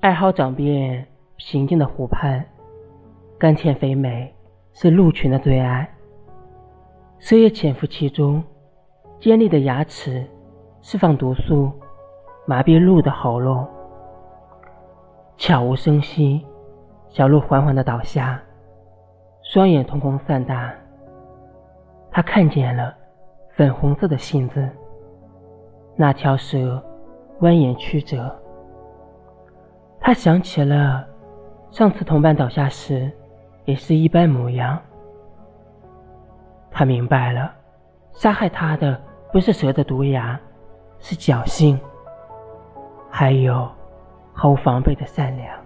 爱好长遍平静的湖畔，甘甜肥美是鹿群的最爱。蛇也潜伏其中，尖利的牙齿释放毒素，麻痹鹿的喉咙。悄无声息，小鹿缓缓地倒下，双眼瞳孔散大。他看见了粉红色的信子，那条蛇蜿蜒曲折。他想起了上次同伴倒下时，也是一般模样。他明白了，杀害他的不是蛇的毒牙，是侥幸，还有毫无防备的善良。